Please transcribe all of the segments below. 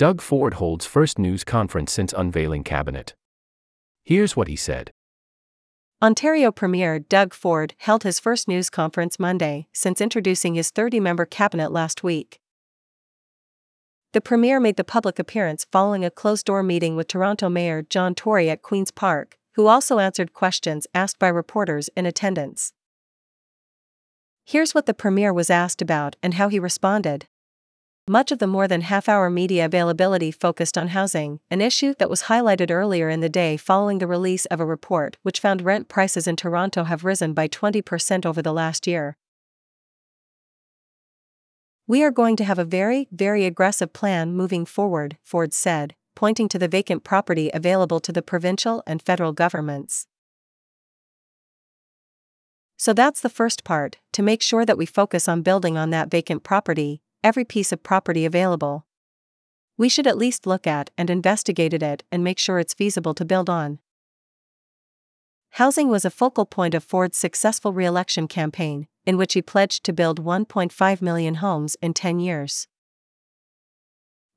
Doug Ford holds first news conference since unveiling cabinet. Here's what he said. Ontario Premier Doug Ford held his first news conference Monday since introducing his 30 member cabinet last week. The Premier made the public appearance following a closed door meeting with Toronto Mayor John Tory at Queen's Park, who also answered questions asked by reporters in attendance. Here's what the Premier was asked about and how he responded. Much of the more than half hour media availability focused on housing, an issue that was highlighted earlier in the day following the release of a report which found rent prices in Toronto have risen by 20% over the last year. We are going to have a very, very aggressive plan moving forward, Ford said, pointing to the vacant property available to the provincial and federal governments. So that's the first part to make sure that we focus on building on that vacant property, every piece of property available. We should at least look at and investigate it and make sure it's feasible to build on. Housing was a focal point of Ford's successful re election campaign, in which he pledged to build 1.5 million homes in 10 years.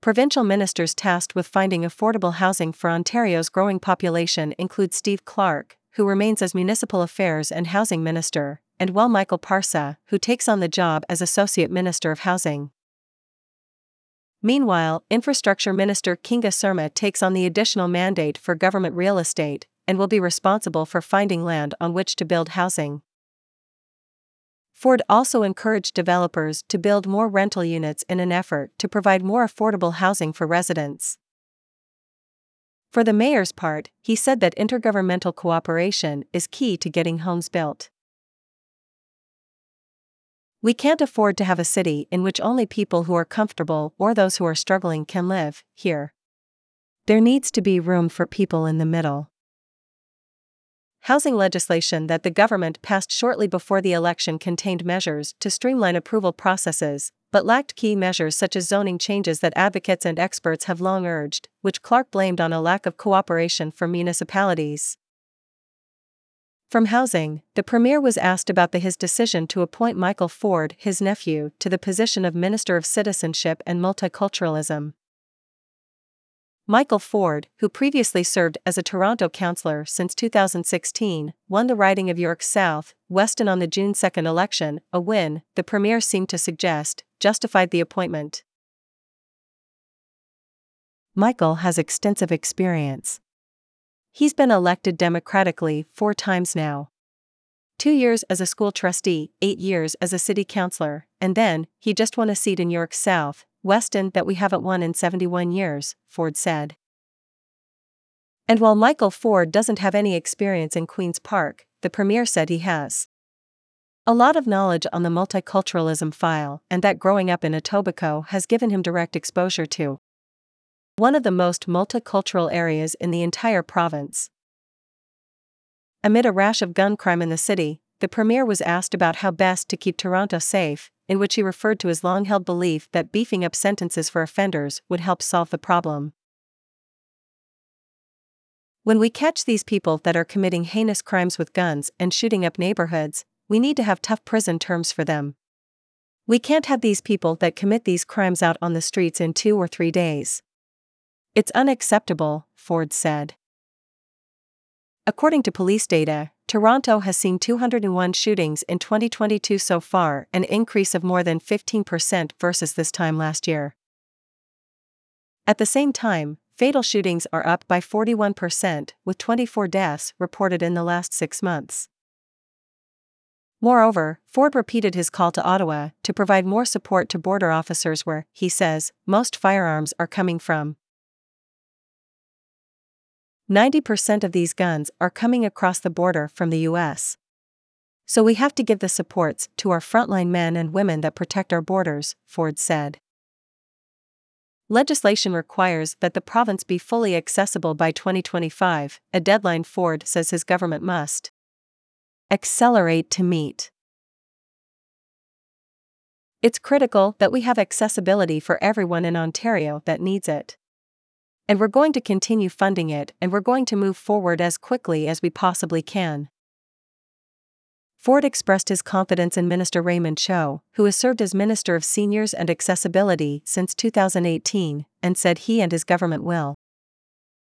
Provincial ministers tasked with finding affordable housing for Ontario's growing population include Steve Clark, who remains as Municipal Affairs and Housing Minister, and well Michael Parsa, who takes on the job as Associate Minister of Housing. Meanwhile, Infrastructure Minister Kinga Surma takes on the additional mandate for government real estate and will be responsible for finding land on which to build housing. Ford also encouraged developers to build more rental units in an effort to provide more affordable housing for residents. For the mayor's part, he said that intergovernmental cooperation is key to getting homes built. We can't afford to have a city in which only people who are comfortable or those who are struggling can live, here. There needs to be room for people in the middle. Housing legislation that the government passed shortly before the election contained measures to streamline approval processes, but lacked key measures such as zoning changes that advocates and experts have long urged, which Clark blamed on a lack of cooperation from municipalities. From housing, the Premier was asked about the, his decision to appoint Michael Ford, his nephew, to the position of Minister of Citizenship and Multiculturalism. Michael Ford, who previously served as a Toronto councillor since 2016, won the riding of York South, Weston on the June 2 election, a win, the Premier seemed to suggest, justified the appointment. Michael has extensive experience. He's been elected democratically four times now. Two years as a school trustee, eight years as a city councillor, and then, he just won a seat in York South, Weston that we haven't won in 71 years, Ford said. And while Michael Ford doesn't have any experience in Queen's Park, the Premier said he has. A lot of knowledge on the multiculturalism file and that growing up in Etobicoke has given him direct exposure to one of the most multicultural areas in the entire province. Amid a rash of gun crime in the city, the Premier was asked about how best to keep Toronto safe, in which he referred to his long held belief that beefing up sentences for offenders would help solve the problem. When we catch these people that are committing heinous crimes with guns and shooting up neighborhoods, we need to have tough prison terms for them. We can't have these people that commit these crimes out on the streets in two or three days. It's unacceptable, Ford said. According to police data, Toronto has seen 201 shootings in 2022 so far, an increase of more than 15% versus this time last year. At the same time, fatal shootings are up by 41%, with 24 deaths reported in the last six months. Moreover, Ford repeated his call to Ottawa to provide more support to border officers where, he says, most firearms are coming from. 90% of these guns are coming across the border from the US. So we have to give the supports to our frontline men and women that protect our borders, Ford said. Legislation requires that the province be fully accessible by 2025, a deadline Ford says his government must accelerate to meet. It's critical that we have accessibility for everyone in Ontario that needs it. And we're going to continue funding it and we're going to move forward as quickly as we possibly can. Ford expressed his confidence in Minister Raymond Cho, who has served as Minister of Seniors and Accessibility since 2018, and said he and his government will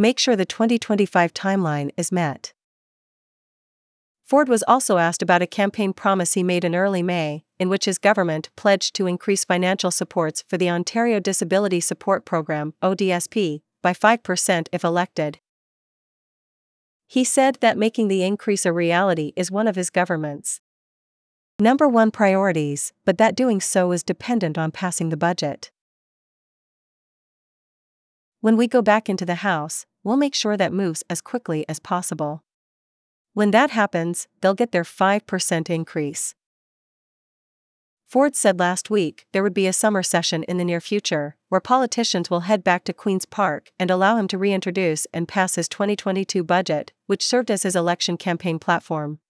make sure the 2025 timeline is met. Ford was also asked about a campaign promise he made in early May, in which his government pledged to increase financial supports for the Ontario Disability Support Program, ODSP, by 5% if elected. He said that making the increase a reality is one of his government's number one priorities, but that doing so is dependent on passing the budget. When we go back into the House, we'll make sure that moves as quickly as possible. When that happens, they'll get their 5% increase. Ford said last week there would be a summer session in the near future, where politicians will head back to Queen's Park and allow him to reintroduce and pass his 2022 budget, which served as his election campaign platform.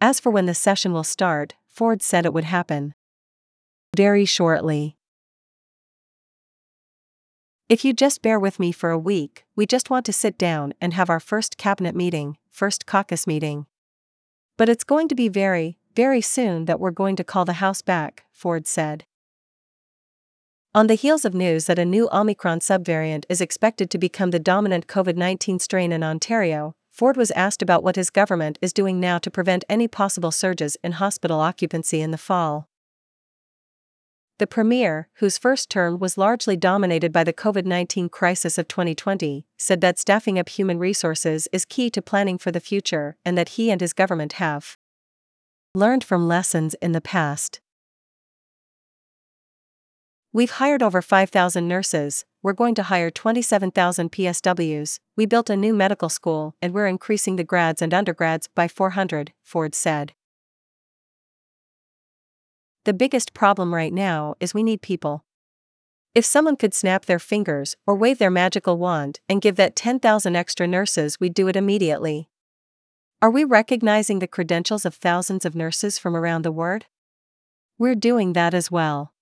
As for when the session will start, Ford said it would happen very shortly. If you just bear with me for a week, we just want to sit down and have our first cabinet meeting, first caucus meeting. But it's going to be very, very soon that we're going to call the House back, Ford said. On the heels of news that a new Omicron subvariant is expected to become the dominant COVID 19 strain in Ontario, Ford was asked about what his government is doing now to prevent any possible surges in hospital occupancy in the fall. The Premier, whose first term was largely dominated by the COVID 19 crisis of 2020, said that staffing up human resources is key to planning for the future and that he and his government have learned from lessons in the past. We've hired over 5,000 nurses, we're going to hire 27,000 PSWs, we built a new medical school, and we're increasing the grads and undergrads by 400, Ford said. The biggest problem right now is we need people. If someone could snap their fingers or wave their magical wand and give that 10,000 extra nurses, we'd do it immediately. Are we recognizing the credentials of thousands of nurses from around the world? We're doing that as well.